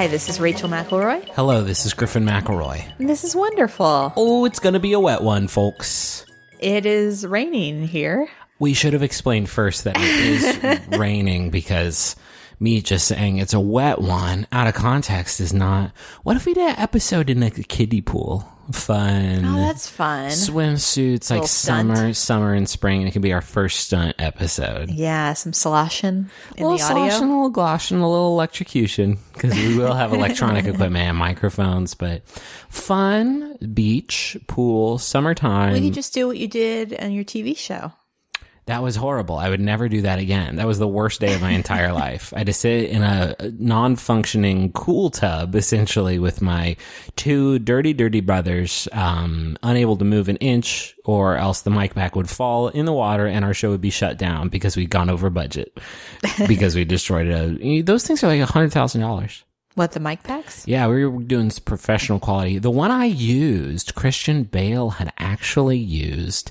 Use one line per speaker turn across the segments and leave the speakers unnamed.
Hi, this is Rachel McElroy.
Hello, this is Griffin McElroy.
This is wonderful.
Oh, it's going to be a wet one, folks.
It is raining here.
We should have explained first that it is raining because me just saying it's a wet one out of context is not. What if we did an episode in like a kiddie pool? Fun.
Oh, that's fun.
Swimsuits like
Little stunt.
summer, summer and spring. And it could be our first stunt episode.
Yeah, some sloshing in
a little
the audio.
slosh a little glosh and a little electrocution because we will have electronic equipment and microphones, but fun beach, pool, summertime.
We could just do what you did on your TV show.
That was horrible. I would never do that again. That was the worst day of my entire life. I had to sit in a non-functioning cool tub, essentially, with my two dirty, dirty brothers, um, unable to move an inch, or else the mic pack would fall in the water and our show would be shut down because we'd gone over budget because we destroyed it. Those things are like a hundred thousand dollars.
What, the mic packs?
Yeah, we were doing professional quality. The one I used, Christian Bale had actually used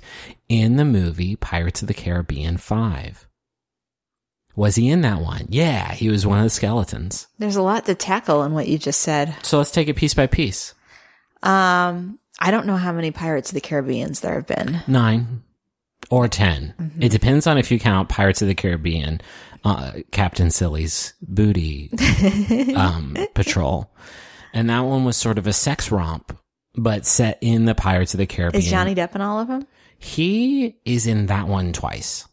in the movie Pirates of the Caribbean 5. Was he in that one? Yeah, he was one of the skeletons.
There's a lot to tackle in what you just said.
So let's take it piece by piece.
Um, I don't know how many Pirates of the Caribbeans there have been.
Nine or 10. It depends on if you count Pirates of the Caribbean, uh, Captain Silly's booty um, patrol. And that one was sort of a sex romp, but set in the Pirates of the Caribbean.
Is Johnny Depp in all of them?
He is in that one twice.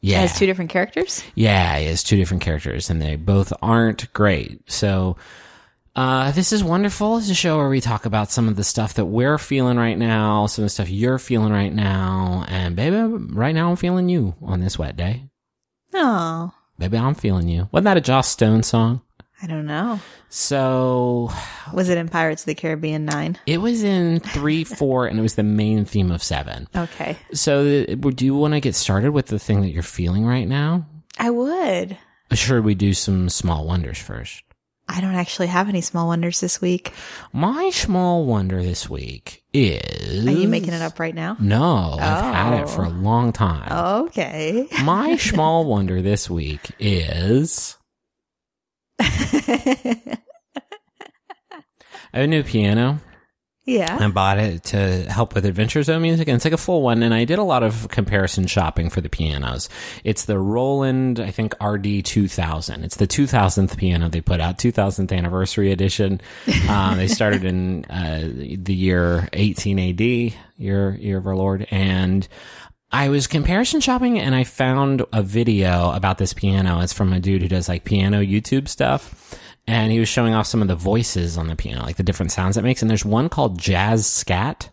Yeah.
Has two different characters?
yeah, he has two different characters and they both aren't great. So, uh, this is wonderful. It's a show where we talk about some of the stuff that we're feeling right now, some of the stuff you're feeling right now. And baby, right now I'm feeling you on this wet day.
Oh,
Baby, I'm feeling you. Wasn't that a Joss Stone song?
I don't know.
So
Was it in Pirates of the Caribbean 9?
it was in three, four, and it was the main theme of seven.
Okay.
So, uh, do you want to get started with the thing that you're feeling right now?
I would.
Should we do some small wonders first?
I don't actually have any small wonders this week.
My small wonder this week is.
Are you making it up right now?
No, I've had it
Oh.
for a long time.
Okay.
My small wonder this week is. I have a new piano.
yeah.
I bought it to help with Adventure Zone music, and it's like a full one. And I did a lot of comparison shopping for the pianos. It's the Roland, I think RD two thousand. It's the two thousandth piano they put out, two thousandth anniversary edition. Uh, they started in uh, the year eighteen AD, year year of our Lord, and. I was comparison shopping and I found a video about this piano. It's from a dude who does like piano YouTube stuff. And he was showing off some of the voices on the piano, like the different sounds it makes. And there's one called Jazz Scat,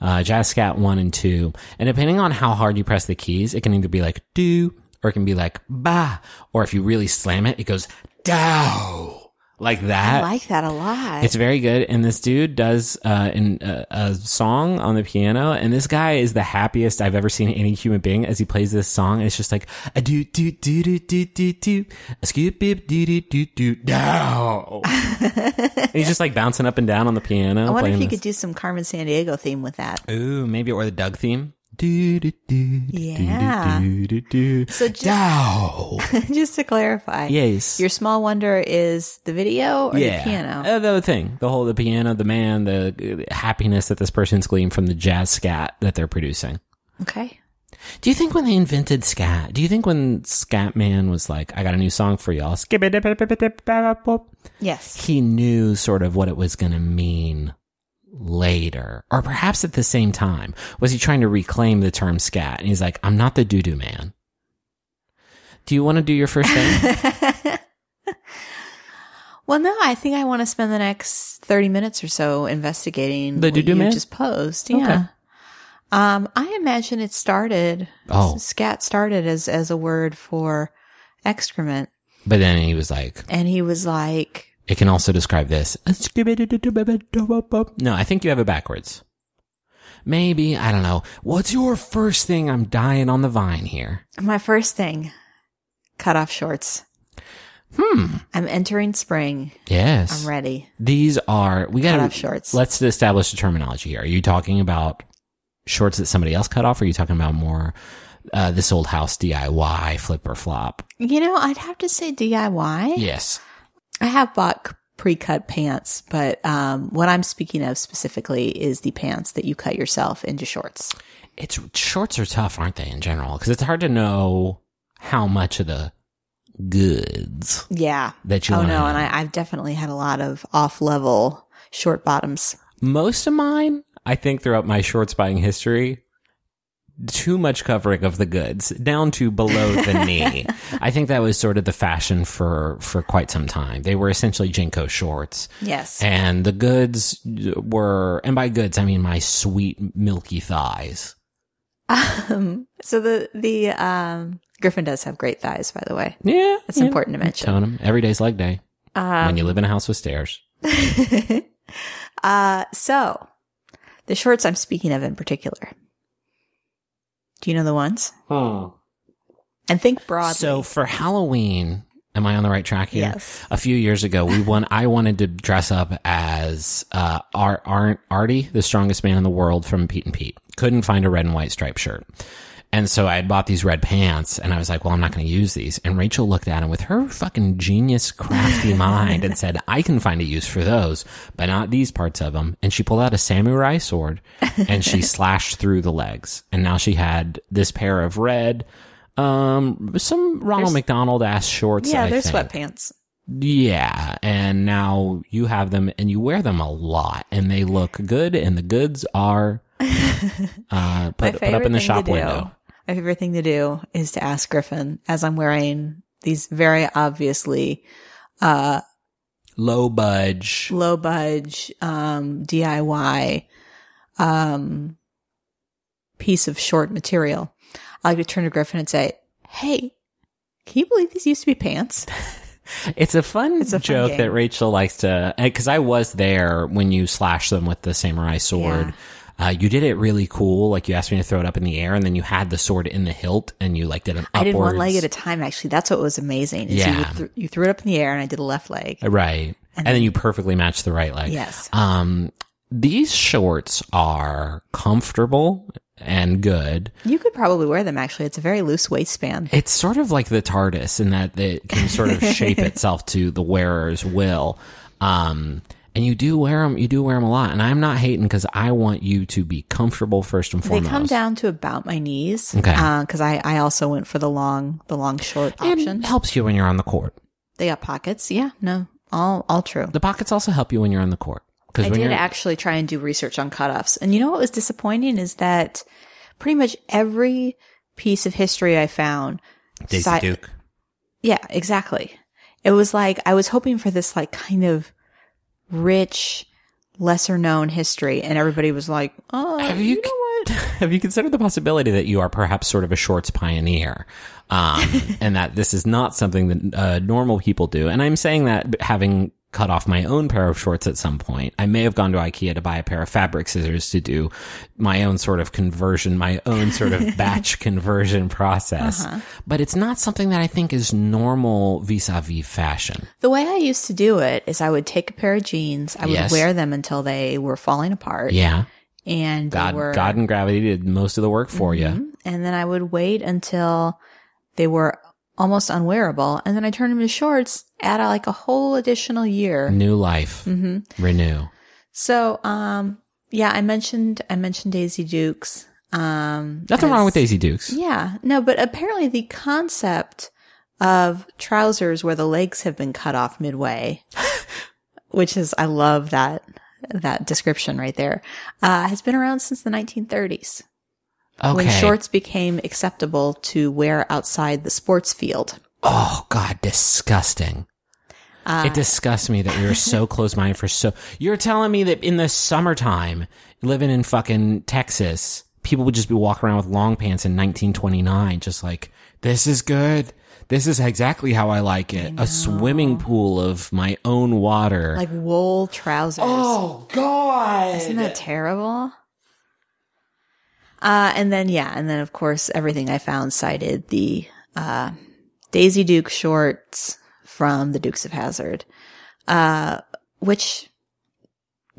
uh, Jazz Scat 1 and 2. And depending on how hard you press the keys, it can either be like do, or it can be like ba, or if you really slam it, it goes dow, like that.
I like that a lot.
It's very good, and this dude does uh, in, uh, a song on the piano, and this guy is the happiest I've ever seen any human being as he plays this song. It's just like a do do do do do do do a beep do do do do. And He's just like bouncing up and down on the piano.
I wonder if you
this.
could do some Carmen Sandiego theme with that.
Ooh, maybe or the Doug theme. Do, do, do,
Yeah.
do, do, do.
So just,
Dow.
just to clarify,
Yes.
your small wonder is the video or the piano?
Uh, the thing, the whole, the piano, the man, the uh, happiness that this person's gleaned from the jazz scat that they're producing.
okay.
Do you think when they invented scat, do you think when Scat Man was like, I got a new song for y'all,
Yes.
he knew sort of what it was going to mean later, or perhaps at the same time? Was he trying to reclaim the term scat? And he's like, I'm not the doo doo man. Do you want to do your first thing?
Well, no, I think I want to spend the next 30 minutes or so investigating
The doo-doo
you
man?
just posed. Yeah. Um, I imagine it started,
Oh.
scat started as, as a word for excrement.
but then he was like,
And he was like,
it can also describe this. No, I think you have it backwards. Maybe, I don't know. What's your first thing? I'm dying on the vine here.
my first thing, cut off shorts.
Hmm.
I'm entering spring.
Yes.
I'm ready.
These are, we gotta,
off shorts.
let's establish the terminology here. Are you talking about shorts that somebody else cut off? Or are you talking about more, uh, this old house DIY flip or flop?
You know, I'd have to say DIY.
Yes.
I have bought pre-cut pants, but um, what I'm speaking of specifically is the pants that you cut yourself into shorts.
It's shorts are tough, aren't they, in general? Because it's hard to know how much of the goods
Yeah.
that you
Oh no, and I, I've definitely had a lot of off-level short bottoms.
most of mine, I think, throughout my shorts buying history, too much covering of the goods down to below the knee. I think that was sort of the fashion for for quite some time. They were essentially JNCO shorts.
Yes.
And the goods were, and by goods, I mean my sweet, milky thighs.
Um, so the the um, Griffin does have great thighs, by the way.
Yeah.
It's important to mention.
Tone 'em. Every day's leg day
Um,
when you live in a house with stairs.
uh, so the shorts I'm speaking of in particular. Do you know the ones? And think broadly.
So for Halloween, am I on the right track here?
Yes.
A few years ago, we won. I wanted to dress up as uh, Ar- Ar- Artie, the strongest man in the world from Pete and Pete. Couldn't find a red and white striped shirt. And so I had bought these red pants and I was like, well, I'm not going to use these. And Rachel looked at them with her fucking genius, crafty mind and said, I can find a use for those, but not these parts of them. And she pulled out a samurai sword and she slashed through the legs. And now she had this pair of red, um, some Ronald
There's-
McDonald ass shorts.
yeah,
I
they're
think.
sweatpants.
Yeah, and now you have them and you wear them a lot and they look good and the goods are uh, put, put up in the shop window.
My favorite thing to do is to ask Griffin as I'm wearing these very obviously uh
Low budge.
low budge um DIY um piece of short material. I like to turn to Griffin and say, "Hey, can you believe these used to be pants?"
It's a fun
It's a
joke
game.
that Rachel likes to, because I was there when you slashed them with the samurai sword. Uh, you did it really cool. Like you asked me to throw it up in the air and then you had the sword in the hilt and you like did an
I did one leg at a time. Actually, that's what was amazing.
Yeah.
you, th- you threw it up in the air, and I did a left leg.
Right. And, then you perfectly matched the right leg.
Yes.
Um, these shorts are comfortable and good.
You could probably wear them. Actually, it's a very loose waistband.
It's sort of like the TARDIS in that it can sort of shape itself to the wearer's will. Um, and you do wear them, you do wear them a lot. And I'm not hating because I want you to be comfortable first and foremost.
They come down to about my knees.
Okay.
Uh, because I, I also went for the long, the long short
and
option.
helps you when you're on the court.
They got pockets. Yeah. No. All, all true.
The pockets also help you when you're on the court. Because
I did actually try and do research on cutoffs. And you know what was disappointing is that pretty much every piece of history I found.
Daisy
si-
Duke.
Yeah, exactly. It was like, I was hoping for this like kind of rich, lesser known history. And everybody was like, oh,
Have
you,
you-
know what?
Have you considered the possibility that you are perhaps sort of a shorts pioneer, um, and that this is not something that uh, normal people do? And I'm saying that having cut off my own pair of shorts at some point, I may have gone to IKEA to buy a pair of fabric scissors to do my own sort of conversion, my own sort of batch conversion process. Uh-huh. But it's not something that I think is normal vis-a-vis fashion.
The way I used to do it is I would take a pair of jeans, I would
Yes.
wear them until they were falling apart.
Yeah,
And
God,
were,
God and gravity did most of the work for you. Mm-hmm.
and then I would wait until they were almost unwearable, and then I turned them to shorts, add like a whole additional year.
New life,
Mm-hmm.
renew.
So, um, yeah, I mentioned I mentioned Daisy Dukes. Um,
Nothing wrong with Daisy Dukes.
Yeah, no, but apparently the concept of trousers where the legs have been cut off midway, which is I love that that description right there, uh, has been around since the 1930s
Okay.
when shorts became acceptable to wear outside the sports field.
Oh God, disgusting.
Uh,
it disgusts me that we were so close minded for so. You're telling me that in the summertime, living in fucking Texas, people would just be walking around with long pants in 1929, just like this is good. This is exactly how I like it. A swimming pool of my own water.
Like wool trousers.
oh God!
Isn't that terrible? Uh, and then, yeah, and then of course, everything I found cited the, uh, Daisy Duke shorts from the Dukes of Hazzard, uh, which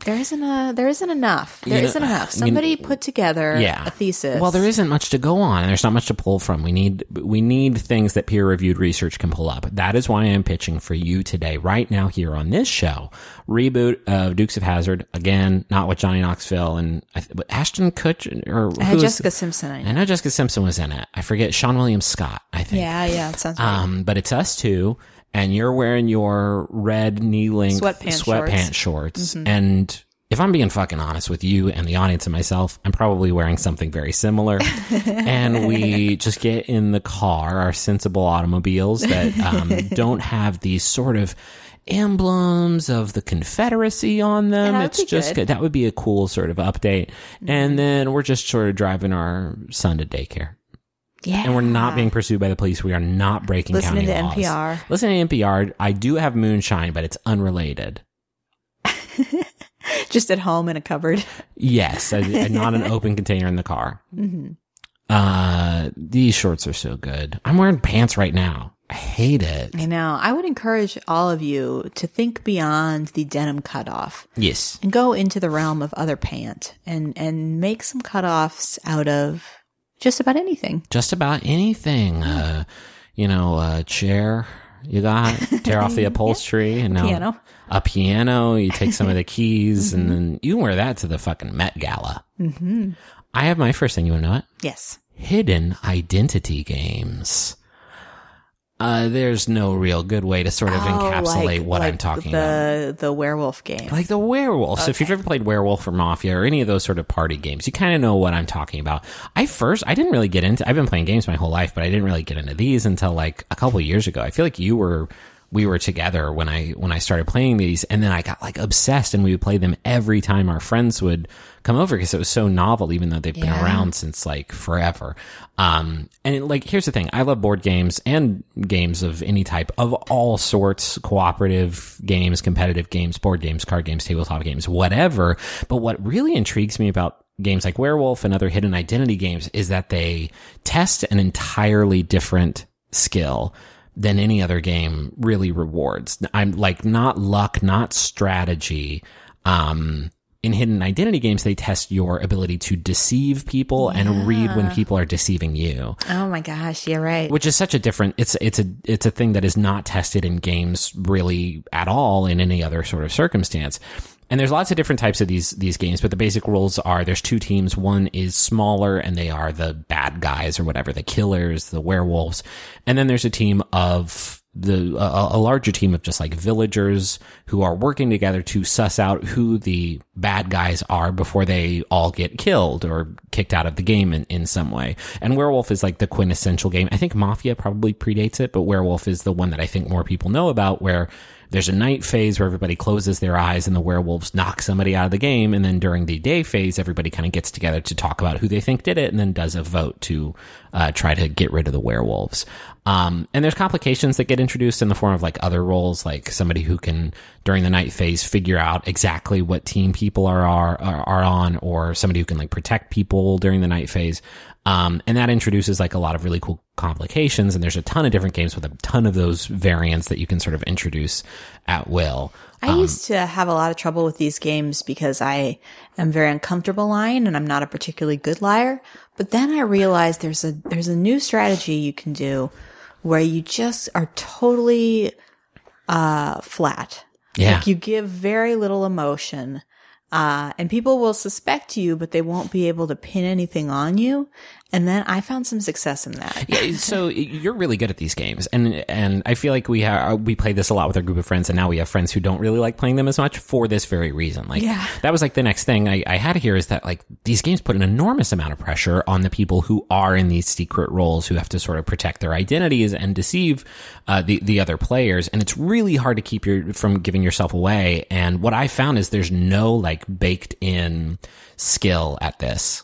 there isn't a there isn't enough. There not enough.
I mean,
Somebody put together
yeah.
a thesis.
Well, there isn't much to go on. There's not much to pull from. We need we need things that peer reviewed research can pull up. That is why I'm pitching for you today, right now, here on this show. Reboot of Dukes of Hazzard again, not with Johnny Knoxville and Ashton Kutcher or
I
who
had
was-
Jessica Simpson. I know.
I know Jessica Simpson was in it. I forget Seann William Scott. I think.
Yeah, yeah, it sounds right.
Um, but it's us two, and you're wearing your red knee length
Sweatpants
sweatpants shorts. And if I'm being fucking honest with you and the audience and myself, I'm probably wearing something very similar. and we just get in the car, our sensible automobiles that um, don't have these sort of emblems of the Confederacy on them. It's just
good.
that would be a cool sort of update. And then we're just sort of driving our son to daycare
yeah,
and we're not being pursued by the police. We are not breaking
Listening
county
to
laws.
NPR.
Listen to NPR. I do have moonshine, but it's unrelated.
just at home in a cupboard.
Yes, I- not an open container in the car.
Mm-hmm.
Uh, these shorts are so good. I'm wearing pants right now. I hate it.
I know. I would encourage all of you to think beyond the denim cutoff
Yes.
and go into the realm of other pant and and make some cutoffs out of just about anything.
Just about anything. Uh, you know, a chair you got, tear off the upholstery, and now
Piano.
a piano. You take some of the keys, and then you can wear that to the fucking Met Gala. Mm-hmm. I have my first thing. You want to know it?
Yes.
hidden identity games. Uh, there's no real good way to sort of encapsulate what I'm talking about.
Oh, the, The werewolf game.
Like the werewolf. So if you've ever played Werewolf or Mafia or any of those sort of party games, you kind of know what I'm talking about. I first, I didn't really get into, I've been playing games my whole life, but I didn't really get into these until like a couple of years ago. I feel like you were, we were together when I, when I started playing these and then I got like obsessed and we would play them every time our friends would come over because it was so novel, even though they've been
Yeah.
around since like forever. Um, and like, here's the thing. I love board games and games of any type of all sorts, cooperative games, competitive games, board games, card games, tabletop games, whatever. But what really intrigues me about games like Werewolf and other hidden identity games is that they test an entirely different skill than any other game really rewards. I'm like not luck, not strategy. Um, in hidden identity games, they test your ability to deceive people and read when people are deceiving you,
oh my gosh, you're right.
which is such a different, it's, it's a, it's a thing that is not tested in games really at all in any other sort of circumstance. And there's lots of different types of these, these games, but the basic rules are there's two teams. One is smaller and they are the bad guys or whatever, the killers, the werewolves. And then there's a team of the, a, a larger team of just like villagers who are working together to suss out who the bad guys are before they all get killed or kicked out of the game in, in some way. And werewolf is like the quintessential game. I think Mafia probably predates it, but werewolf is the one that I think more people know about where there's a night phase where everybody closes their eyes and the werewolves knock somebody out of the game. And then during the day phase, everybody kind of gets together to talk about who they think did it and then does a vote to uh, try to get rid of the werewolves. Um, and there's complications that get introduced in the form of like other roles, like somebody who can during the night phase figure out exactly what team people are are are, on, or somebody who can like protect people during the night phase. Um, and that introduces like a lot of really cool complications. And there's a ton of different games with a ton of those variants that you can sort of introduce at will.
I used to have a lot of trouble with these games because I am very uncomfortable lying and I'm not a particularly good liar. But then I realized there's a there's a new strategy you can do where you just are totally uh flat.
Yeah.
Like you give very little emotion. Uh, and people will suspect you, but they won't be able to pin anything on you. And then I found some success in that.
Yeah, so you're really good at these games, and and I feel like we have we play this a lot with our group of friends, and now we have friends who don't really like playing them as much for this very reason. Like
Yeah.
that was like the next thing I, I had here is that like these games put an enormous amount of pressure on the people who are in these secret roles who have to sort of protect their identities and deceive uh, the the other players, and it's really hard to keep your from giving yourself away. And what I found is there's no like baked in skill at this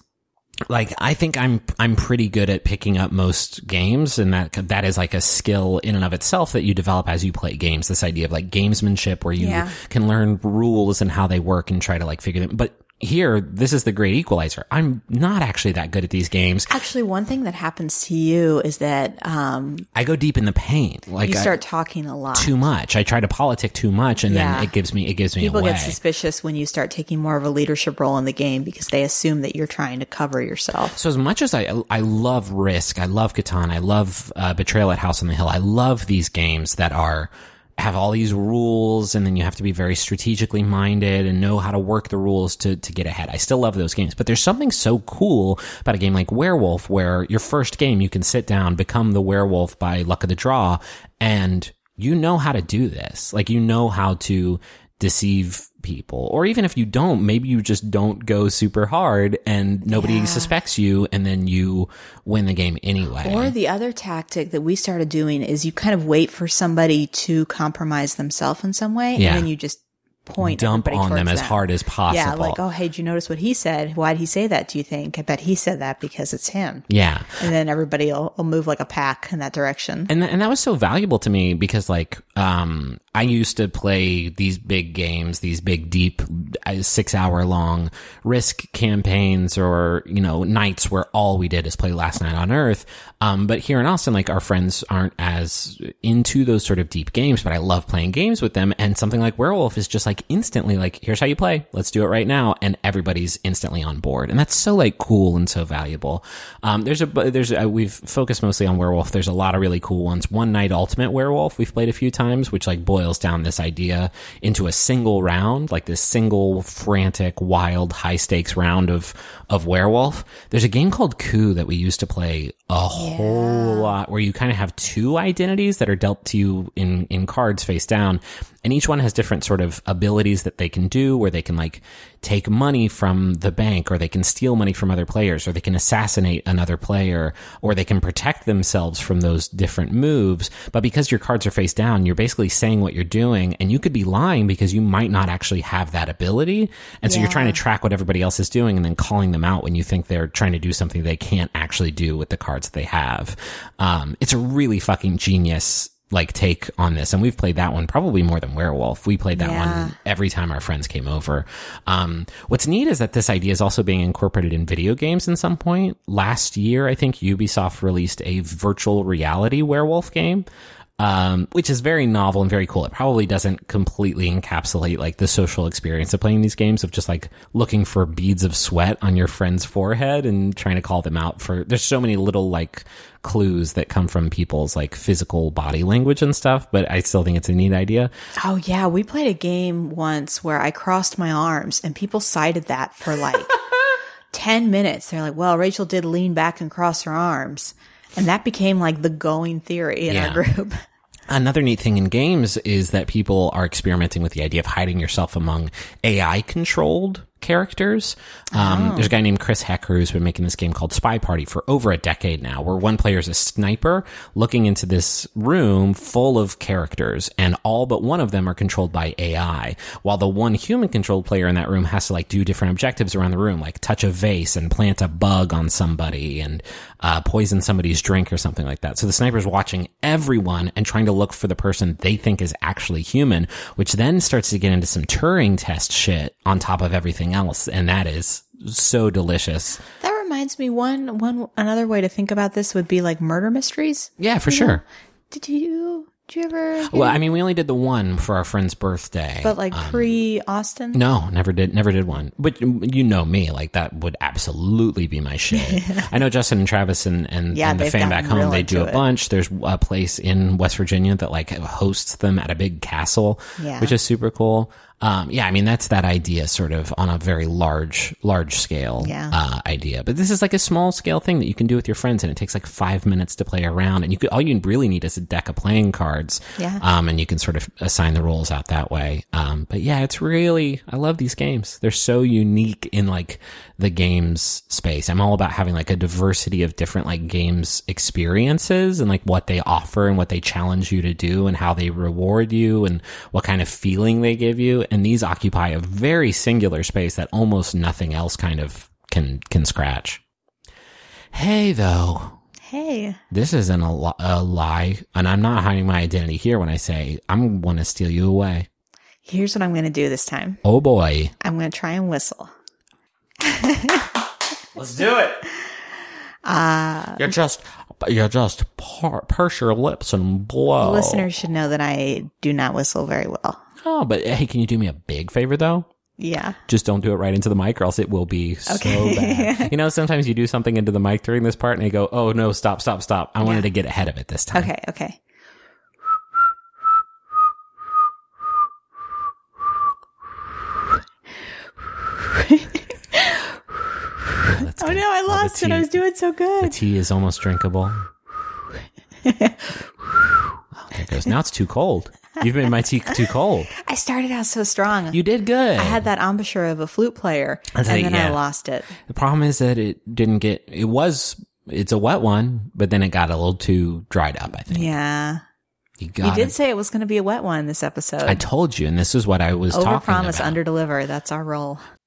like I think I'm I'm pretty good at picking up most games, and that that is like a skill in and of itself that you develop as you play games. This idea of like gamesmanship, where you
Yeah.
can learn rules and how they work and try to like figure them. But here, this is the great equalizer. I'm not actually that good at these games.
Actually, one thing that happens to you is that um,
I go deep in the paint. Like
you
I-
start talking a lot.
too much. I try to politic too much, and
Yeah.
then it gives me it gives me
People
away.
get suspicious when you start taking more of a leadership role in the game because they assume that you're trying to cover yourself.
So as much as I I love Risk, I love Catan, I love uh, Betrayal at House on the Hill, I love these games that are have all these rules and then you have to be very strategically minded and know how to work the rules to, to get ahead. I still love those games, but there's something so cool about a game like Werewolf where your first game you can sit down, become the werewolf by luck of the draw and you know how to do this. Like you know how to deceive people. Or even if you don't, maybe you just don't go super hard and nobody
Yeah.
suspects you and then you win the game anyway.
Or the other tactic that we started doing is you kind of wait for somebody to compromise themselves in some way,
Yeah.
and then you just point
dump on them
towards
as hard as possible.
Yeah, like, oh, hey, did you notice what he said? Why did he say that? Do you think? I bet he said that because it's him.
yeah.
And then everybody will, will move like a pack in that direction.
and th- and that was so valuable to me because like um I used to play these big games, these big deep uh, 6 hour long risk campaigns or you know nights where all we did is play last night on earth. Um but here in Austin like our friends aren't as into those sort of deep games, but I love playing games with them and something like Werewolf is just like instantly like here's how you play. Let's do it right now and everybody's instantly on board. And that's so like cool and so valuable. Um there's a there's a, we've focused mostly on Werewolf. There's a lot of really cool ones. One Night Ultimate Werewolf we've played a few times, which like boils down this idea into a single round, like this single frantic, wild, high stakes round of of Werewolf. There's a game called Coup that we used to play a whole lot, where you kind of have two identities that are dealt to you in in cards face down, and each one has different sort of abilities that they can do, where they can like take money from the bank, or they can steal money from other players, or they can assassinate another player, or they can protect themselves from those different moves. But because your cards are face down, you're basically saying what you're doing, and you could be lying because you might not actually have that ability, and so you're trying to track what everybody else is doing and then calling them out when you think they're trying to do something they can't actually do with the cards that they have. Um, it's a really fucking genius like take on this. And we've played that one probably more than werewolf. We played that
Yeah.
one every time our friends came over. Um, what's neat is that this idea is also being incorporated in video games in some point. Last year i think ubisoft released a virtual reality werewolf game um, which is very novel and very cool. It probably doesn't completely encapsulate like the social experience of playing these games of just like looking for beads of sweat on your friend's forehead and trying to call them out for. There's so many little like clues that come from people's like physical body language and stuff, but I still think it's a neat idea.
Oh yeah, we played a game once where I crossed my arms and people cited that for like 10 minutes. They're like, "Well, Rachel did lean back and cross her arms." And that became like the going theory in
Yeah.
our group.
Another neat thing in games is that people are experimenting with the idea of hiding yourself among AI controlled characters. Um, There's a guy named Chris Hecker who's been making this game called Spy Party for over a decade now, where one player is a sniper looking into this room full of characters, and all but one of them are controlled by AI, while the one human controlled player in that room has to like do different objectives around the room, like touch a vase and plant a bug on somebody and uh, poison somebody's drink or something like that. So the sniper's watching everyone and trying to look for the person they think is actually human, which then starts to get into some Turing test shit on top of everything else. And that is so delicious.
That reminds me one one another way to think about this would be like murder mysteries.
Yeah, for sure.
Did you did you ever
Well, I mean, we only did the one for our friend's birthday.
but like um, pre Austin?
No, never did. Never did one. But you know me, like that would absolutely be my shit. I know Justin and Travis and and,
Yeah,
and the fan back home. They do a
it.
bunch. There's a place in West Virginia that like hosts them at a big castle,
Yeah.
which is super cool. Um, yeah, I mean that's that idea, sort of on a very large, large scale
Yeah.
uh, idea. But this is like a small scale thing that you can do with your friends, and it takes like five minutes to play around. And you could all you really need is a deck of playing cards.
Yeah.
Um, and you can sort of assign the roles out that way. Um, but yeah, it's really, I love these games. They're so unique in like the games space. I'm all about having like a diversity of different like games experiences and like what they offer and what they challenge you to do and how they reward you and what kind of feeling they give you. And these occupy a very singular space that almost nothing else kind of can, can scratch. Hey though,
Hey.
this isn't a, li- a lie, and I'm not hiding my identity here when I say I'm going to steal you away.
Here's what I'm going to do this time.
Oh boy.
I'm going to try and whistle.
Let's do it.
Uh,
You just you just par- purse your lips and blow.
listeners should know that I do not whistle very well.
Oh, but hey, can you do me a big favor though?
Yeah.
Just don't do it right into the mic, or else it will be so
Okay.
bad. You know, sometimes you do something into the mic during this part, and they go, "Oh no, stop, stop, stop!" I wanted to get ahead of it this time.
Okay. Okay.
That's
Oh
good.
no, I lost it. I was doing so good.
The tea is almost drinkable. oh, there it goes. Now it's too cold. You've made my tea too cold.
I started out so strong.
You did good.
I had that embouchure of a flute player, and then I lost it.
The problem is that it didn't get. It was. It's a wet one, but then it got a little too dried up. I think
Yeah.
you
You did say it was going to be a wet one this episode.
I told you, and this is what I was
Over
talking
promise,
about.
under deliver. That's our role.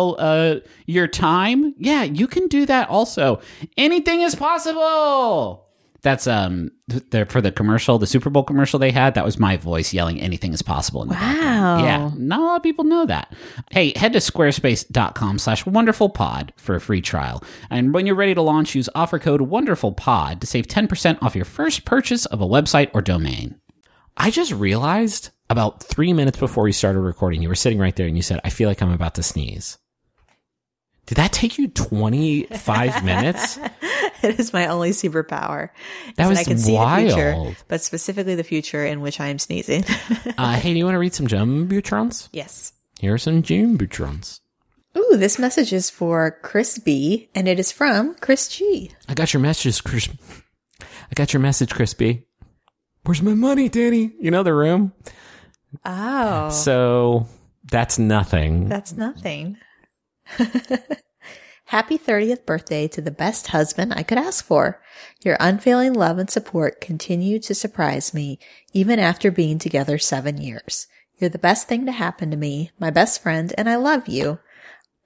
uh, your time? Yeah, you can do that also. Anything is possible. That's um there for the commercial, the Super Bowl commercial they had. That was my voice yelling, "Anything is possible." In the
Wow.
background. Yeah, not a lot of people know that. Hey, head to squarespace.com slash wonderfulpod for a free trial. And when you're ready to launch, use offer code wonderfulpod to save 10% off your first purchase of a website or domain.
I just realized about three minutes before we started recording, you were sitting right there and you said, I feel like I'm about to sneeze. Did that take you 25 minutes?
it is my only superpower.
That was
I can see the future,
wild.
but specifically the future in which I am sneezing.
Uh, hey, do you want to read some Jumbotrons?
yes.
Here are some Jumbotrons.
Ooh, this message is for Chris B, and it is from Chris G.
I got your message, Chris. I got your message, Crispy. Where's my money, Danny? You know the room?
Oh,
So that's nothing.
that's nothing. Happy 30th birthday to the best husband I could ask for. Your unfailing love and support continue to surprise me, even after being together seven years. You're the best thing to happen to me, my best friend, and I love you.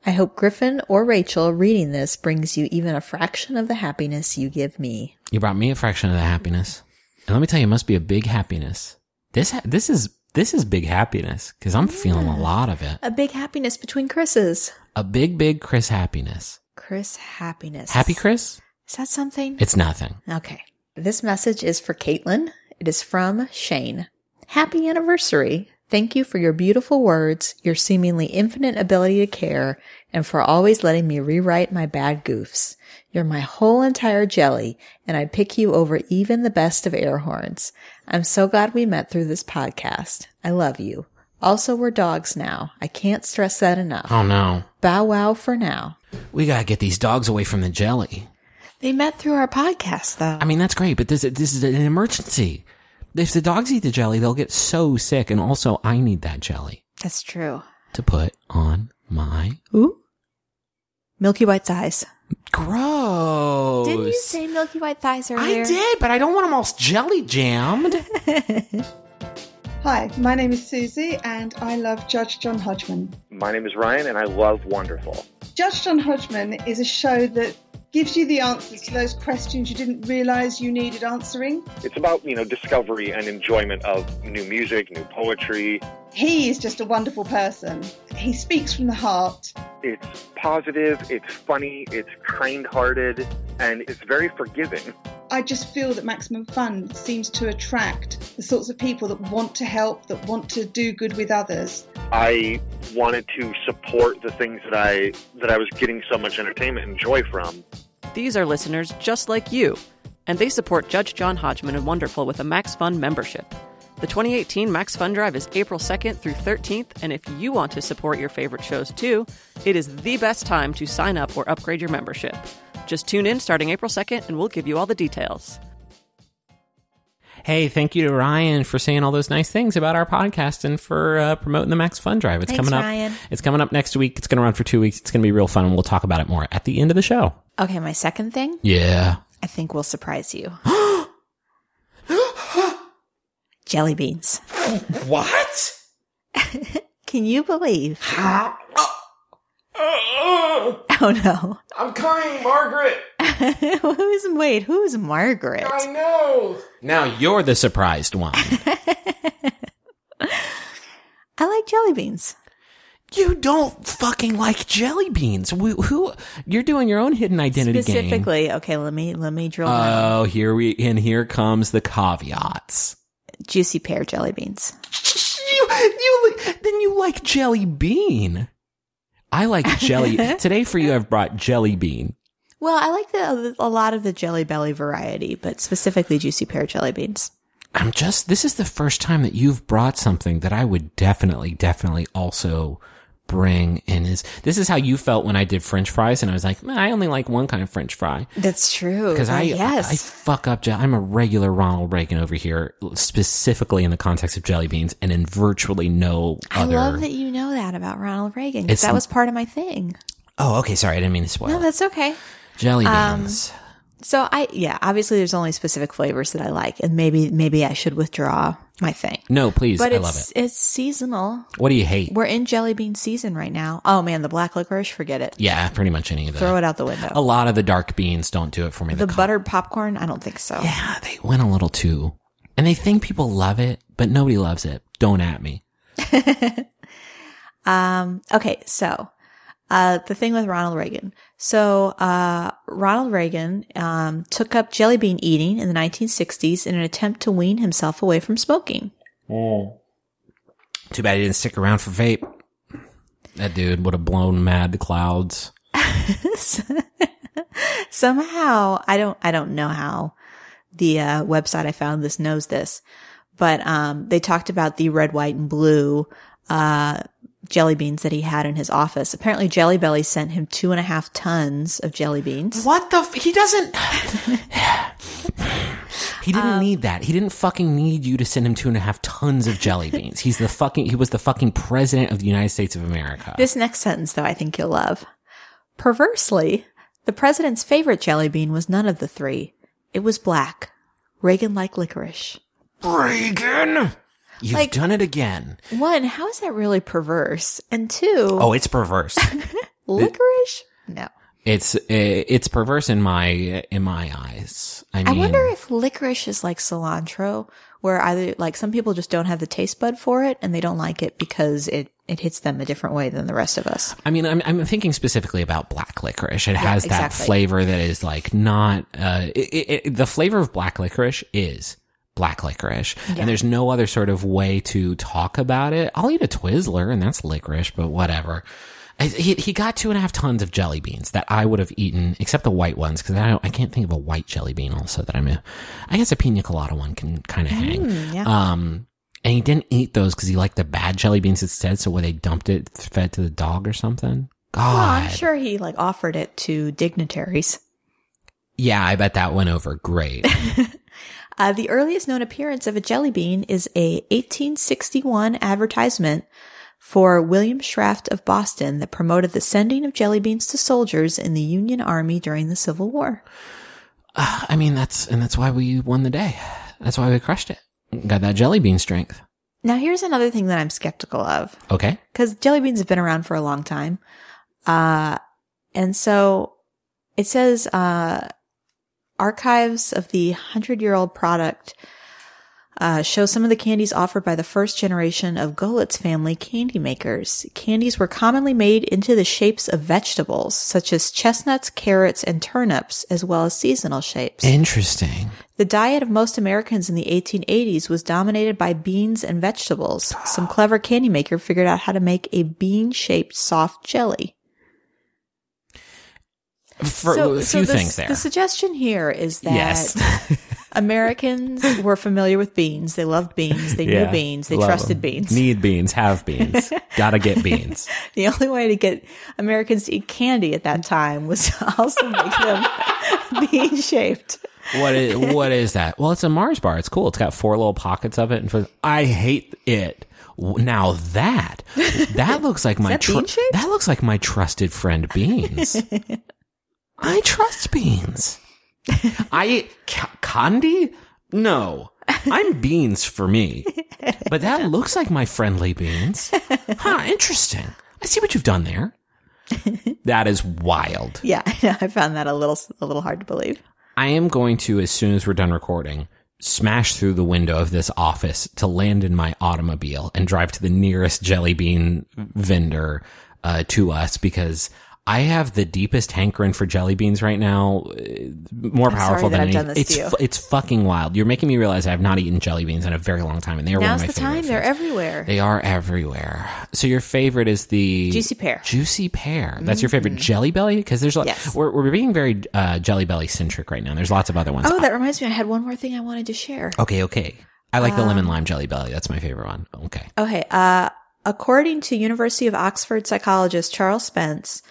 I hope Griffin or Rachel reading this brings you even a fraction of the happiness you give me.
You brought me a fraction of the happiness. And let me tell you, it must be a big happiness. This, ha- this is, this is big happiness because I'm feeling a lot of it.
A big happiness between Chris's.
A big, big Chris happiness.
Chris happiness.
Happy Chris?
Is that something?
It's nothing.
Okay. This message is for Caitlin. It is from Shane. Happy anniversary. Thank you for your beautiful words, your seemingly infinite ability to care, and for always letting me rewrite my bad goofs. You're my whole entire jelly, and I'd pick you over even the best of air horns. I'm so glad we met through this podcast. I love you. Also, we're dogs now. I can't stress that enough.
Oh no.
Bow wow for now.
We gotta get these dogs away from the jelly.
They met through our podcast, though.
I mean, that's great, but this, this is an emergency. If the dogs eat the jelly, they'll get so sick. And also, I need that jelly
That's true.
to put on my
Ooh. Milky white thighs.
gross.
Didn't you say milky white thighs earlier?
I did, but I don't want them all jelly jammed.
Hi, my name is Susie and I love Judge John Hodgman.
My name is Ryan, and I love Wonderful.
Judge John Hodgman is a show that gives you the answers to those questions you didn't realize you needed answering.
It's about you know discovery and enjoyment of new music, new poetry.
He is just a wonderful person. He speaks from the heart.
It's positive, it's funny, it's kind-hearted, and it's very forgiving.
I just feel that Maximum Fun seems to attract the sorts of people that want to help, that want to do good with others.
I wanted to support the things that I that I was getting so much entertainment and joy from.
These are listeners just like you, and they support Judge John Hodgman and Wonderful with a Max Fun membership. The 2018 Max Fun Drive is April 2nd through 13th, and if you want to support your favorite shows too, it is the best time to sign up or upgrade your membership. Just tune in starting April 2nd, and we'll give you all the details.
Hey, thank you to Ryan for saying all those nice things about our podcast and for uh, promoting the Max Fun Drive. It's
Thanks,
coming up.
Ryan.
It's coming up next week. It's going to run for two weeks. It's going to be real fun, and we'll talk about it more at the end of the show.
Okay, my second thing
Yeah.
I think we'll surprise you. Jelly beans.
What?
Can you believe? Uh, uh. Oh no.
I'm coming, Margaret.
who's wait, who's Margaret?
I know. Now you're the surprised one.
I like jelly beans.
you don't fucking like jelly beans. Who? who you're doing your own hidden identity game.
Specifically, okay, let me let me drill down.
Oh, here we and here comes the caveats.
Juicy pear jelly beans.
You, you, then you like jelly bean. I like jelly. Today for you, I've brought jelly bean.
Well, I like the a lot of the Jelly Belly variety, but specifically juicy pear jelly beans.
I'm just, this is the first time that you've brought something that I would definitely, definitely also bring and is, this is how you felt when I did french fries and I was like, I only like one kind of french fry.
That's true.
Because I,
yes,
I fuck up. I'm a regular Ronald Reagan over here, specifically in the context of jelly beans, and in virtually no other.
I love that you know that about Ronald Reagan. 'cause
It's-
that was part of my thing.
Oh, okay. Sorry, I didn't mean to spoil.
No, that's okay.
jelly
um,
beans.
So I yeah, obviously there's only specific flavors that I like, and maybe maybe I should withdraw my thing.
no, please.
But
I
it's
love it.
it's seasonal.
What do you hate?
We're in jelly bean season right now. Oh man, the black licorice, forget it.
yeah, pretty much any of the.
Throw it out the window.
A lot of the dark beans don't do it for me.
the
co-
buttered popcorn, I don't think so.
Yeah, they went a little too. And they think people love it, but nobody loves it. Don't at me.
Um, okay, so uh, the thing with Ronald Reagan. So uh, Ronald Reagan um, took up jelly bean eating in the 1960s in an attempt to wean himself away from smoking.
Too bad he didn't stick around for vape. That dude would have blown mad the clouds.
Somehow, I don't, I don't know how the uh, website I found this knows this, but um, they talked about the red, white, and blue uh, jelly beans that he had in his office. Apparently, Jelly Belly sent him two and a half tons of jelly beans.
What the? F- he doesn't. he didn't
Um,
need that. He didn't fucking need you to send him two and a half tons of jelly beans. He's the fucking. He was the fucking president of the United States of America.
This next sentence, though, I think you'll love. Perversely, the president's favorite jelly bean was none of the three. It was black. Reagan liked licorice.
Reagan, you've
Like-
done it again.
One, how is that really perverse? And two,
Oh, it's perverse.
licorice? No.
it's uh, it's perverse in my in my eyes. I
I wonder if licorice is like cilantro, where either like some people just don't have the taste bud for it and they don't like it because it it hits them a different way than the rest of us.
I mean, I'm, I'm thinking specifically about black licorice. It has that
exactly.
flavor that is like not, uh, it, it, it- the flavor of black licorice is black licorice. And there's no other sort of way to talk about it. I'll eat a Twizzler and that's licorice, but whatever. He, he got two and a half tons of jelly beans that I would have eaten, except the white ones, because I, I can't think of a white jelly bean also that I'm a, I guess a pina colada one can kind of hang.
yeah.
Um, and he didn't eat those because he liked the bad jelly beans instead. So where they dumped it, fed to the dog or something. God.
Well, I'm sure he like offered it to dignitaries.
Yeah, I bet that went over great.
Uh, the earliest known appearance of a jelly bean is a 1861 advertisement for William Schrafft of Boston that promoted the sending of jelly beans to soldiers in the Union Army during the Civil War.
I mean, that's, and that's why we won the day. That's why we crushed it. Got that jelly bean strength.
Now, here's another thing that I'm skeptical of
Okay.
because jelly beans have been around for a long time. Uh, and so it says, uh, archives of the hundred year old product, uh, show some of the candies offered by the first generation of Goelitz family candy makers. Candies were commonly made into the shapes of vegetables, such as chestnuts, carrots, and turnips, as well as seasonal shapes.
Interesting.
The diet of most Americans in the 1880s was dominated by beans and vegetables. Some clever candy maker figured out how to make a bean shaped soft jelly.
For a few
the,
things there.
The suggestion here is that
yes.
Americans were familiar with beans. They loved beans. They
Yeah.
knew beans. They
trusted
trusted
'em.
beans.
Need beans. Have beans. Gotta get beans.
the only way to get Americans to eat candy at that time was to also make them bean shaped.
What is, what is that? Well, it's a Mars bar. It's cool. It's got four little pockets of it. And for, I hate it. Now that, that looks like my,
that shaped?
that looks like my trusted friend Beans. I trust Beans. I, ca- candy? No. I'm Beans for me. But that looks like my friendly Beans. Huh, interesting. I see what you've done there. That is wild.
Yeah, I found that a little a little hard to believe.
I am going to, as soon as we're done recording, smash through the window of this office to land in my automobile and drive to the nearest jelly bean vendor uh, to us because I have the deepest hankering for jelly beans right now. uh, More
I'm
powerful than
I've
any- It's it's fucking wild. You're making me realize I have not eaten jelly beans in a very long time, and they are
Now's
one
the
of my favorite
time; they're everywhere.
They are everywhere. So your favorite is the
Juicy pear.
Juicy pear. That's your favorite Jelly Belly because there's like
Yes.
we're we're being very uh, Jelly Belly centric right now. There's lots of other ones.
Oh, that reminds me. I had one more thing I wanted to share.
Okay, okay. I like the
Um,
lemon lime jelly belly. That's my favorite one. Okay.
Okay. Uh, according to University of Oxford psychologist Charles Spence,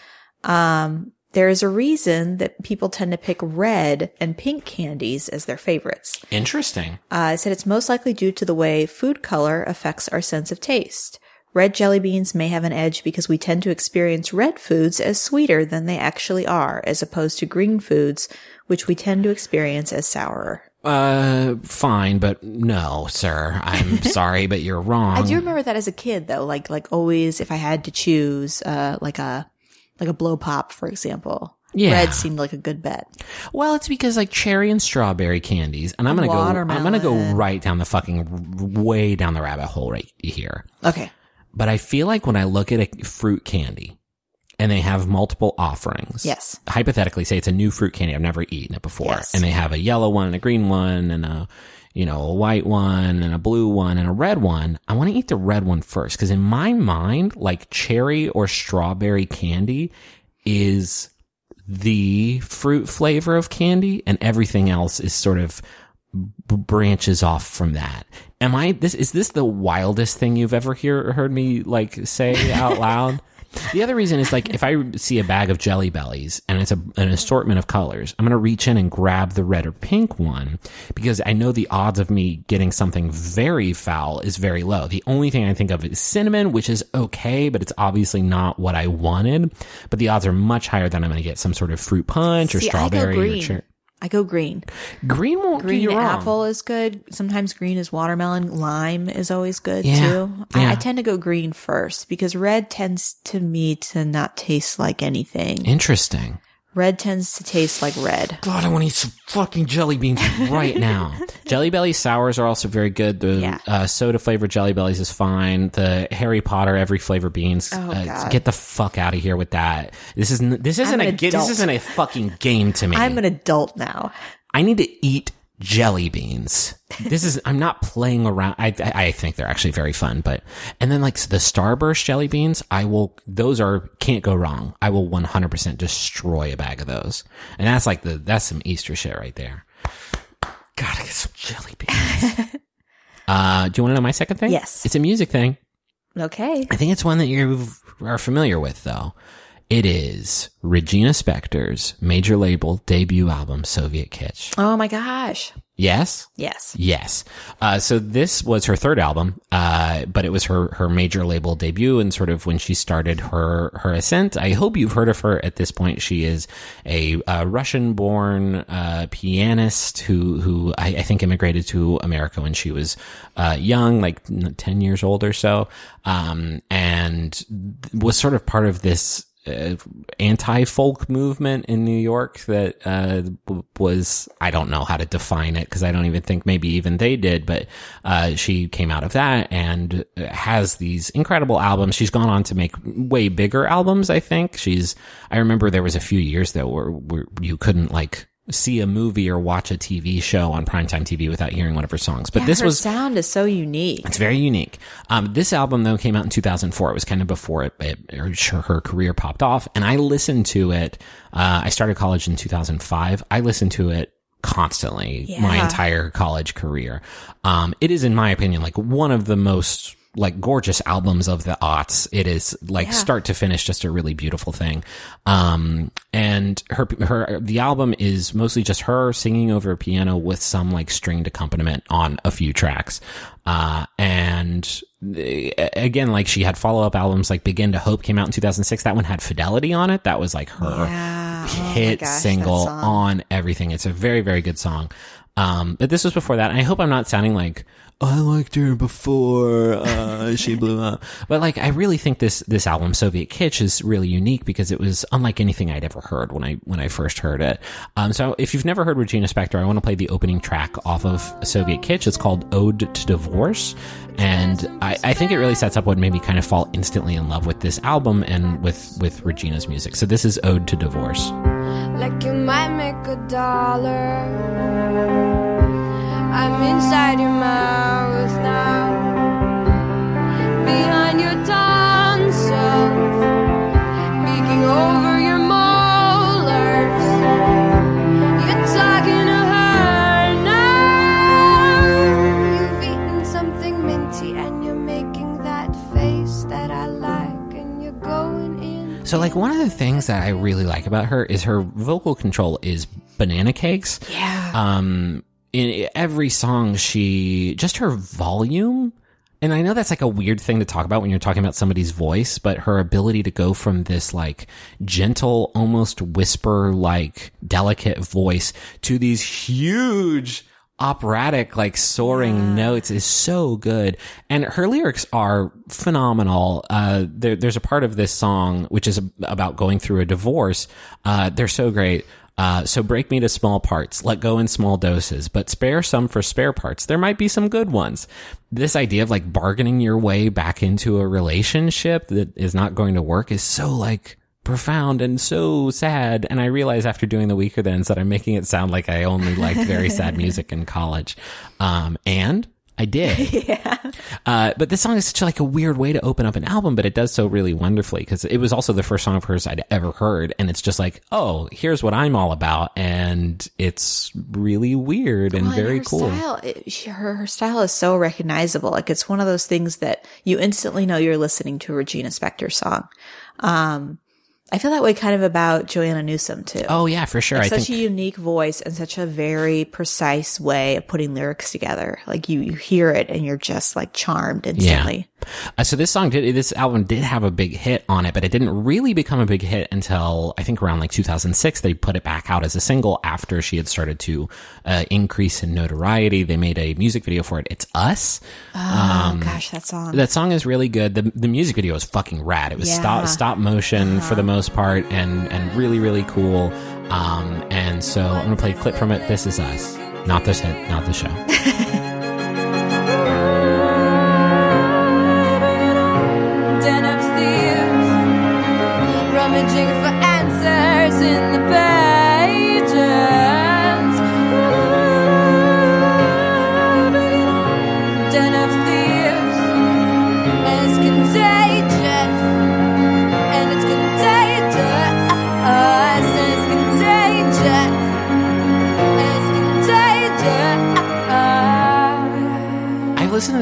um, there is a reason that people tend to pick red and pink candies as their favorites.
Interesting.
Uh, I said it's most likely due to the way food color affects our sense of taste. Red jelly beans may have an edge because we tend to experience red foods as sweeter than they actually are, as opposed to green foods, which we tend to experience as sourer.
Uh, fine, but no, sir. I'm sorry, but you're wrong.
I do remember that as a kid, though. Like, like always, if I had to choose, uh, like a, like a blow pop, for example,
Yeah.
red seemed like a good bet.
Well, it's because like cherry and strawberry candies, and I'm gonna go. I'm gonna go right down the fucking way down the rabbit hole right here.
Okay.
But I feel like when I look at a fruit candy, and they have multiple offerings.
Yes.
Hypothetically, say it's a new fruit candy. I've never eaten it before,
Yes.
and they have a yellow one, and a green one, and a you know a white one, and a blue one, and a red one. I want to eat the red one first because in my mind, like cherry or strawberry candy is the fruit flavor of candy and everything else is sort of b- branches off from that. Am I this is this the wildest thing you've ever hear heard me like say out loud? The other reason is like if I see a bag of jelly bellies and it's a, an assortment of colors, I'm going to reach in and grab the red or pink one because I know the odds of me getting something very foul is very low. The only thing I think of is cinnamon, which is okay, but it's obviously not what I wanted. But the odds are much higher than I'm going to get some sort of fruit punch or
See, I go
strawberry or cherry.
I go green.
Green won't do
Green
you wrong.
apple is good. Sometimes green is watermelon. Lime is always good
Yeah,
too. I. I tend to go green first because red tends to me to not taste like anything.
Interesting.
Red tends to taste like red.
God, I want to eat some fucking jelly beans right now. jelly belly sours are also very good. The
Yeah.
uh, soda flavored jelly bellies is fine. The Harry Potter every flavor beans.
Oh,
uh,
God.
get the fuck out of here with that. This isn't. This isn't a.
an
ga- This isn't a fucking game to me.
I'm an adult now.
I need to eat jelly beans. This is I'm not playing around. I I think they're actually very fun, but and then like the Starburst jelly beans, I will. Those are can't go wrong. I will 100% destroy a bag of those, and that's like the that's some Easter shit right there. Gotta get some jelly beans. uh, do you want to know my second thing?
Yes.
it's a music thing.
Okay.
I think it's one that you are familiar with, though. It is Regina Spektor's major label debut album, Soviet Kitsch.
Oh my gosh.
Yes?
Yes.
Yes. Uh, so this was her third album, uh, but it was her, her major label debut and sort of when she started her, her ascent. I hope you've heard of her at this point. She is a, uh Russian born, uh, pianist who, who I, I think immigrated to America when she was, uh, young, like 10 years old or so. Um, and was sort of part of this, uh, anti-folk movement in New York that uh, was I don't know how to define it because I don't even think maybe even they did, but uh, she came out of that and has these incredible albums. She's gone on to make way bigger albums. I think she's. I remember there was a few years though where, where you couldn't like see a movie or watch a TV show on primetime TV without hearing one of her songs. But
Yeah,
this
her
was
sound is so unique.
it's very unique. Um, this album though came out in 2004. It was kind of before it, it her, her career popped off, and I listened to it. Uh, I started college in 2005. I listened to it constantly my entire college career. Um, it is, in my opinion, like one of the most like gorgeous albums of the aughts. It is like
Yeah.
start to finish, just a really beautiful thing. Um, and her, her, the album is mostly just her singing over a piano with some like stringed accompaniment on a few tracks. Uh, and again, like she had follow up albums like Begin to Hope came out in 2006. That one had Fidelity on it. That was like her
Yeah. Oh
hit
gosh,
single on everything. It's a very, very good song. Um, but this was before that. And I hope I'm not sounding like, I liked her before, uh, she blew up. But like, I really think this, this album, Soviet Kitsch, is really unique because it was unlike anything I'd ever heard when I, when I first heard it. Um, so if you've never heard Regina Spektor, I want to play the opening track off of Soviet Kitsch. It's called Ode to Divorce. And I, I think it really sets up what made me kind of fall instantly in love with this album and with, with Regina's music. So this is Ode to Divorce.
like you might make a dollar. I'm inside your mouth now, behind your tonsil, peeking over your molars. You're talking to her now. You've eaten something minty and you're making that face that I like, and you're going in.
So, like, one of the things that I really like about her is her vocal control is banana cakes.
Yeah.
Um, in every song, she just her volume. And I know that's like a weird thing to talk about when you're talking about somebody's voice, but her ability to go from this like gentle, almost whisper like delicate voice to these huge operatic like soaring notes is so good. And her lyrics are phenomenal. Uh there, there's a part of this song which is about going through a divorce. Uh they're so great uh, so break me to small parts, let go in small doses, but spare some for spare parts. There might be some good ones. This idea of like bargaining your way back into a relationship that is not going to work is so like profound and so sad. And I realize after doing the Weakerthans that I'm making it sound like I only liked very sad music in college. Um, and I did.
yeah.
Uh, but this song is such like a weird way to open up an album, but it does so really wonderfully because it was also the first song of hers I'd ever heard. And it's just like, oh, here's what I'm all about. And it's really weird and
Well, and
very
her
cool.
Style, it, she, her, her style is so recognizable. Like it's one of those things that you instantly know you're listening to a Regina Spektor song. Um, I feel that way kind of about Joanna Newsom too.
Oh, yeah, for sure.
Like such
think.
a unique voice and such a very precise way of putting lyrics together. Like you, you hear it and you're just like charmed instantly.
Uh, so this song did, this album did have a big hit on it, but it didn't really become a big hit until I think around like 2006. They put it back out as a single after she had started to uh, increase in notoriety. They made a music video for it. It's Us.
Oh gosh, that song.
That song is really good. The the music video is fucking rad. It was
Yeah.
stop stop motion for the most part and and really really cool. Um and so I'm gonna play a clip from it. This is us. Not this hit, not the show.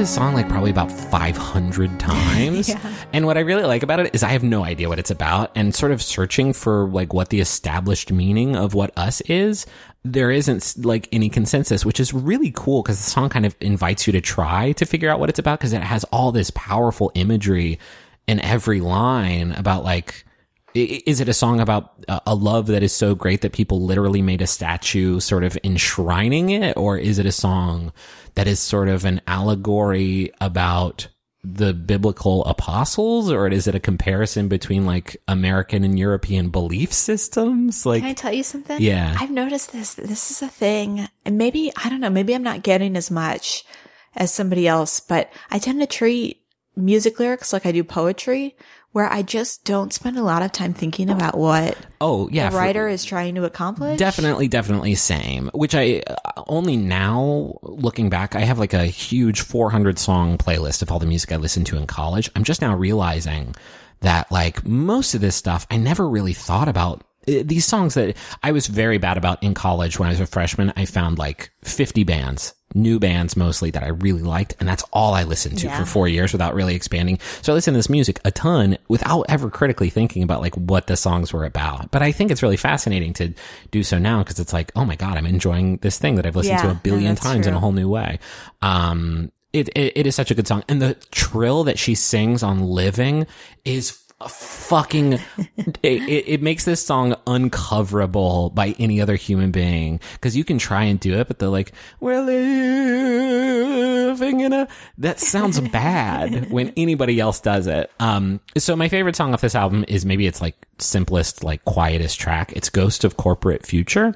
this song like probably about 500 times. And what I really like about it is I have no idea what it's about and sort of searching for like what the established meaning of what us is. There isn't like any consensus, which is really cool because the song kind of invites you to try to figure out what it's about because it has all this powerful imagery in every line about like, Is it a song about a love that is so great that people literally made a statue sort of enshrining it? Or is it a song that is sort of an allegory about the biblical apostles? Or is it a comparison between like American and European belief systems? Like,
Can I tell you something?
Yeah.
I've noticed this. This is a thing. And maybe, I don't know, maybe I'm not getting as much as somebody else, but I tend to treat music lyrics like I do poetry, where I just don't spend a lot of time thinking about what
oh, yeah.
the
for-
writer is trying to accomplish.
Definitely, definitely same. Which I uh, only now looking back, I have like a huge 400 song playlist of all the music I listened to in college. I'm just now realizing that like most of this stuff I never really thought about. Uh, These songs that I was very bad about in college when I was a freshman, I found like 50 bands, new bands mostly that I really liked. And that's all I listened to
Yeah.
for four years without really expanding. So I listened to this music a ton without ever critically thinking about like what the songs were about. But I think it's really fascinating to do so now because it's like, oh my God, I'm enjoying this thing that I've listened to a billion times in a whole new way. Um, it, it, it is such a good song. And the trill that she sings on Living is fucking, it, it, makes this song uncoverable by any other human being. Cause you can try and do it, but they're like, we're living in a, that sounds bad when anybody else does it. Um, so my favorite song off this album is maybe it's like simplest, like quietest track. It's Ghost of Corporate Future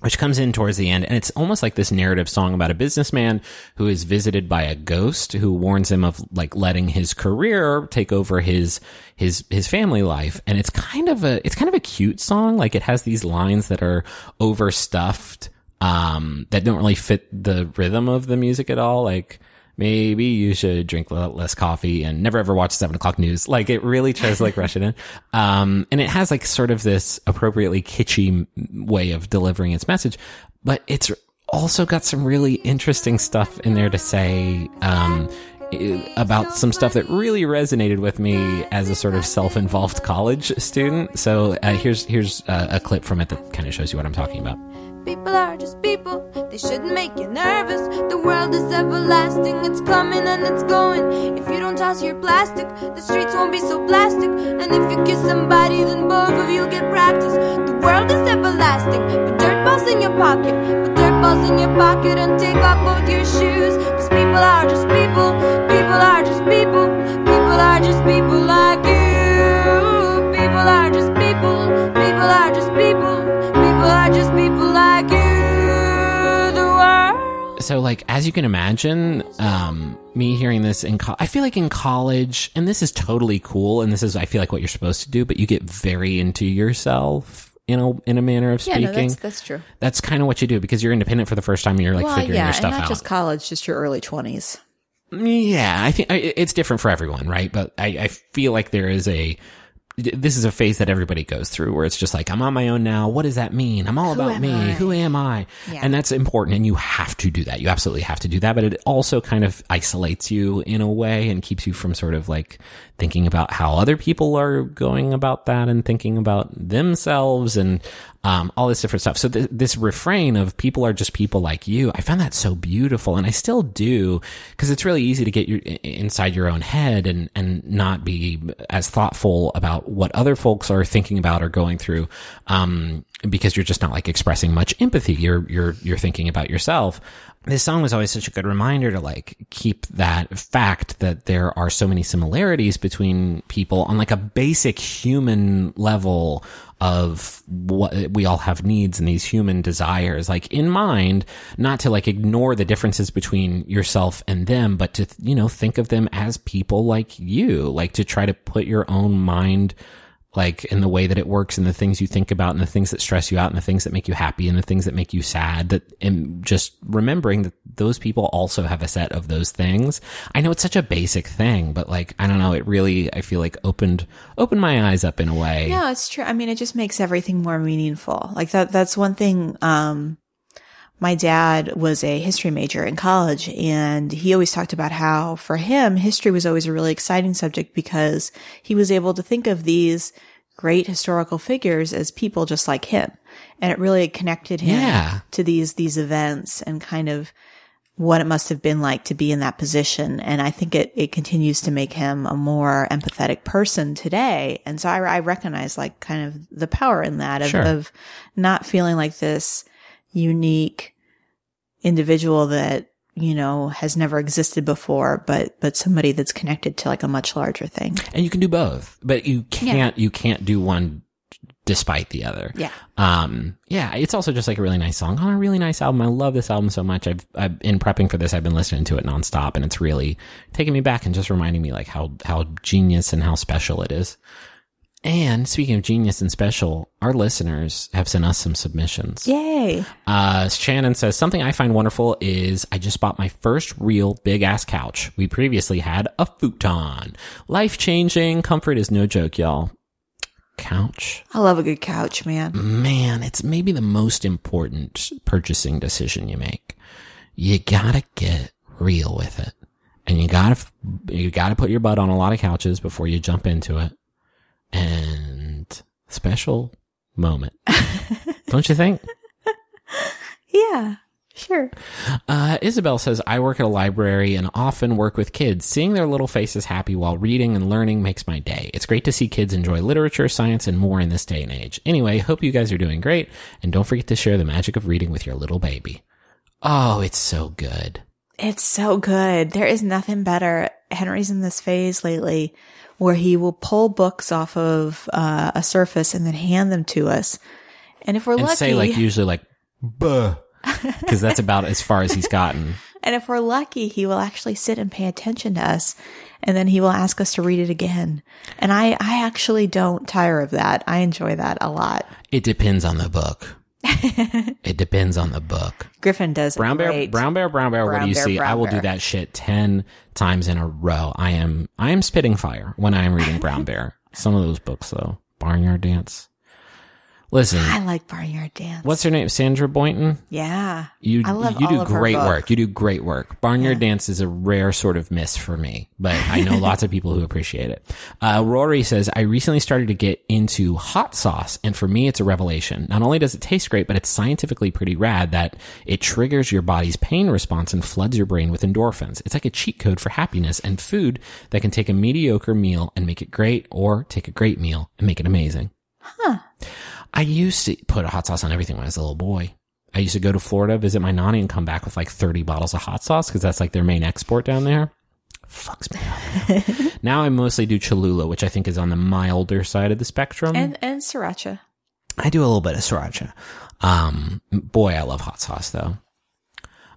which comes in towards the end and it's almost like this narrative song about a businessman who is visited by a ghost who warns him of like letting his career take over his his his family life. And it's kind of a it's kind of a cute song. Like it has these lines that are overstuffed um that don't really fit the rhythm of the music at all. Like maybe you should drink less coffee and never ever watch seven o'clock news. Like it really tries like rush it in. Um, and it has like sort of this appropriately kitschy way of delivering its message, but it's also got some really interesting stuff in there to say, um, about some stuff that really resonated with me as a sort of self-involved college student. So uh, here's here's uh, a clip from it that kind of shows you what I'm talking about.
People are just people, they shouldn't make you nervous. The world is everlasting, it's coming and it's going. If you don't toss your plastic, the streets won't be so plastic. And if you kiss somebody, then both of you get practice. The world is everlasting, put dirt balls in your pocket, put dirt balls in your pocket and take off both your shoes. Cause people are just people, people are just people, people are just people like you. People are just people, people are just people,
so like as you can imagine um me hearing this in co- i feel like in college and this is totally cool and this is i feel like what you're supposed to do but you get very into yourself in a in a manner of
yeah,
speaking
no, that's, that's true.
that's kind of what you do because you're independent for the first time and you're like
well,
figuring
yeah,
your
and
stuff
not
out
just college, just your early 20s.
yeah, I think I- it's different for everyone, right? But I, I feel like there is a this is a phase that everybody goes through where it's just like I'm on my own now. What does that mean? I'm all about me.
I?
Who am I?
Yeah.
And that's important, and you have to do that. You absolutely have to do that. But it also kind of isolates you in a way and keeps you from sort of like thinking about how other people are going about that and thinking about themselves and um, all this different stuff. So th- this refrain of people are just people like you, I found that so beautiful, and I still do because it's really easy to get your inside your own head and and not be as thoughtful about what other folks are thinking about or going through, um, because you're just not like expressing much empathy. You're you're you're thinking about yourself. This song was always such a good reminder to like keep that fact that there are so many similarities between people on like a basic human level of what we all have needs and these human desires like in mind not to like ignore the differences between yourself and them but to you know think of them as people like you like to try to put your own mind like in the way that it works and the things you think about and the things that stress you out and the things that make you happy and the things that make you sad that and just remembering that those people also have a set of those things i know it's such a basic thing but like i don't know it really i feel like opened opened my eyes up in a way
yeah it's true. I mean, it just makes everything more meaningful. Like that, that's one thing, um, my dad was a history major in college and he always talked about how for him, history was always a really exciting subject because he was able to think of these great historical figures as people just like him. And it really connected him
Yeah.
to these, these events and kind of what it must have been like to be in that position. And I think it, it continues to make him a more empathetic person today. And so I, I recognize like kind of the power in that of,
Sure.
of not feeling like this unique individual that, you know, has never existed before, but, but somebody that's connected to like a much larger thing.
and you can do both, but you can't you can't do one despite the other.
Yeah.
Um, yeah, it's also just like a really nice song on a really nice album. I love this album so much. I've, I've in prepping for this, I've been listening to it nonstop, and it's really taking me back and just reminding me like how how genius and how special it is. And speaking of genius and special, our listeners have sent us some submissions.
Yay.
Uh, Shannon says something I find wonderful is I just bought my first real big ass couch. We previously had a futon. Life changing. Comfort is no joke, y'all. Couch.
I love a good couch, man.
Man, it's maybe the most important purchasing decision you make. You gotta get real with it. And you gotta, you gotta put your butt on a lot of couches before you jump into it. And special moment. Don't you think?
Yeah. Sure.
Uh, Isabel says, I work at a library and often work with kids. Seeing their little faces happy while reading and learning makes my day. It's great to see kids enjoy literature, science, and more in this day and age. Anyway, hope you guys are doing great. And don't forget to share the magic of reading with your little baby. Oh, it's so good.
It's so good. There is nothing better. Henry's in this phase lately where he will pull books off of uh, a surface and then hand them to us. And if we're
And
lucky,
say like usually like, buh. Because that's about as far as he's gotten.
and if we're lucky, he will actually sit and pay attention to us. And then he will ask us to read it again. And I, I actually don't tire of that. I enjoy that a lot.
It depends on the book. it depends on the book.
Griffin does
Brown bear,
great.
brown bear, brown bear. what do you
bear,
see? I will
bear.
do that shit ten times in a row. I am, I am spitting fire when I am reading Brown Bear. Some of those books, though, Barnyard Dance. Listen,
I like Barnyard Dance.
what's her name? Sandra Boynton.
yeah?
You,
I love
you
all
do great work. You do great work. Barnyard Dance is a rare sort of miss for me, but I know lots of people who appreciate it. Uh, Rory says, I recently started to get into hot sauce, and for me, it's a revelation. Not only does it taste great, but it's scientifically pretty rad that it triggers your body's pain response and floods your brain with endorphins. It's like a cheat code for happiness and food that can take a mediocre meal and make it great, or take a great meal and make it amazing. I used to put a hot sauce on everything when I was a little boy. I used to go to Florida, visit my nanny, and come back with like 30 bottles of hot sauce because that's like their main export down there. Fucks me up. now I mostly do Cholula, which I think is on the milder side of the spectrum.
And and sriracha.
I do a little bit of sriracha. Um, boy, I love hot sauce though.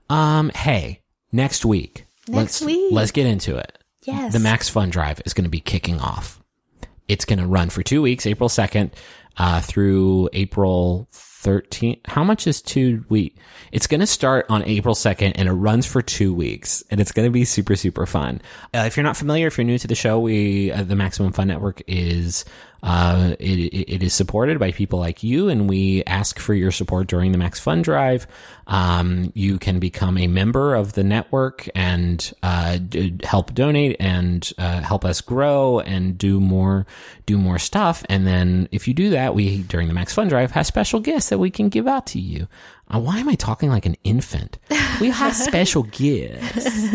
Um, hey, next week.
Next
let's,
week.
Let's get into it.
Yes.
The Max Fun Drive is going to be kicking off. It's going to run for two weeks, April 2nd, uh, through April 13th. How much is two week? It's going to start on April 2nd and it runs for two weeks and it's going to be super, super fun. Uh, if you're not familiar, if you're new to the show, we, uh, the Maximum Fun Network is, uh, it, it is supported by people like you and we ask for your support during the Max Fun Drive. Um, you can become a member of the network and, uh, d- help donate and, uh, help us grow and do more, do more stuff. And then if you do that, we, during the Max Fun Drive, have special gifts that we can give out to you. Uh, why am I talking like an infant? We have special gifts.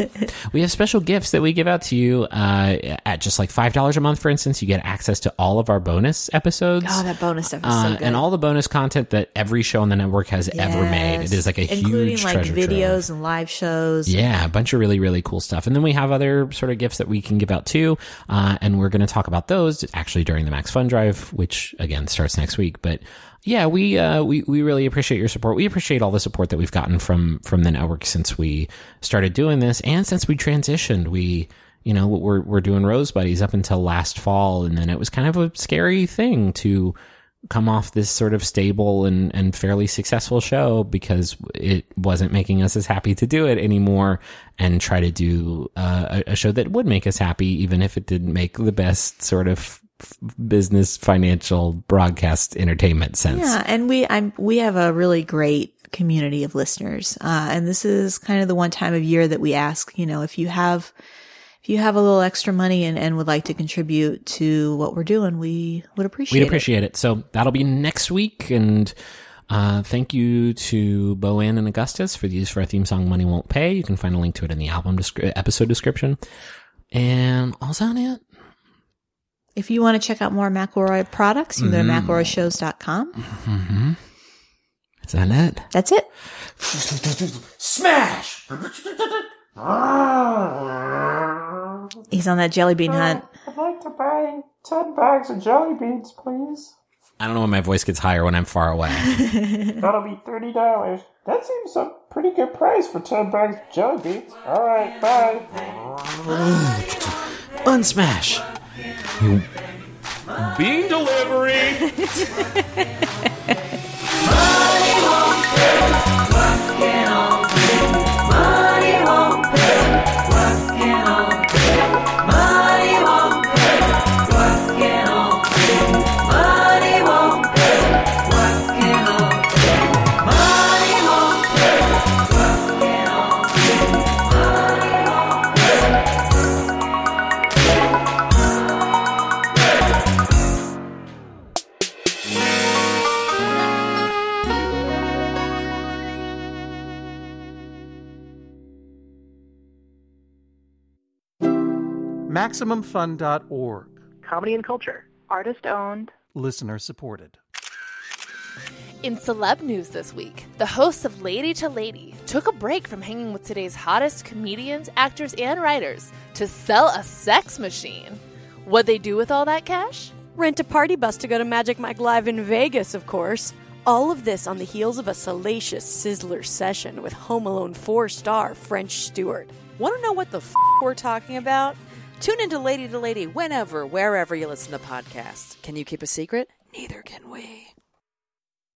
We have special gifts that we give out to you uh, at just like five dollars a month. For instance, you get access to all of our bonus episodes.
Oh, that bonus stuff
Uh,
so
and all the bonus content that every show on the network has ever made. It
Yes.
is like a
including
huge
like
treasure
videos
trove.
and live shows.
Yeah, a bunch of really, really cool stuff. And then we have other sort of gifts that we can give out too. Uh, and we're going to talk about those actually during the Max Fun Drive, which again starts next week. But yeah, we, uh, we, we really appreciate your support. We appreciate all the support that we've gotten from, from the network since we started doing this and since we transitioned. We, you know, we're, we're doing Rose Buddies up until last fall. And then it was kind of a scary thing to, come off this sort of stable and, and fairly successful show because it wasn't making us as happy to do it anymore and try to do uh, a, a show that would make us happy, even if it didn't make the best sort of f- business, financial, broadcast, entertainment sense.
Yeah, and we I'm we have a really great community of listeners. Uh, and this is kind of the one time of year that we ask, you know, if you have, if you have a little extra money and, and would like to contribute to what we're doing, we would appreciate
We'd appreciate it. So that'll be next week. And uh, thank you to bo en and Augustus for the use for our theme song "Money Won't Pay." You can find a link to it in the album descri- episode description. And all's on it.
If you want to check out more McElroy products, you can go to mm-hmm. McElroyShows.com. Mm-hmm.
Is that it?
That's it.
Smash!
He's on that jelly bean hunt.
I'd like to buy 10 bags of jelly beans, please.
I don't know when my voice gets higher when I'm far away.
That'll be $30. That seems a pretty good price for 10 bags of jelly beans. Alright, bye.
Unsmash. Bean delivery.
MaximumFun.org.
Comedy and culture. Artist owned.
Listener supported.
In celeb news this week, the hosts of Lady to Lady took a break from hanging with today's hottest comedians, actors, and writers to sell a sex machine. What'd they do with all that cash?
Rent a party bus to go to Magic Mike Live in Vegas, of course. All of this on the heels of a salacious Sizzler session with Home Alone 4 star French Stewart.
Want to know what the f we're talking about? Tune into Lady to Lady whenever, wherever you listen to podcasts. Can you keep a secret? Neither can we.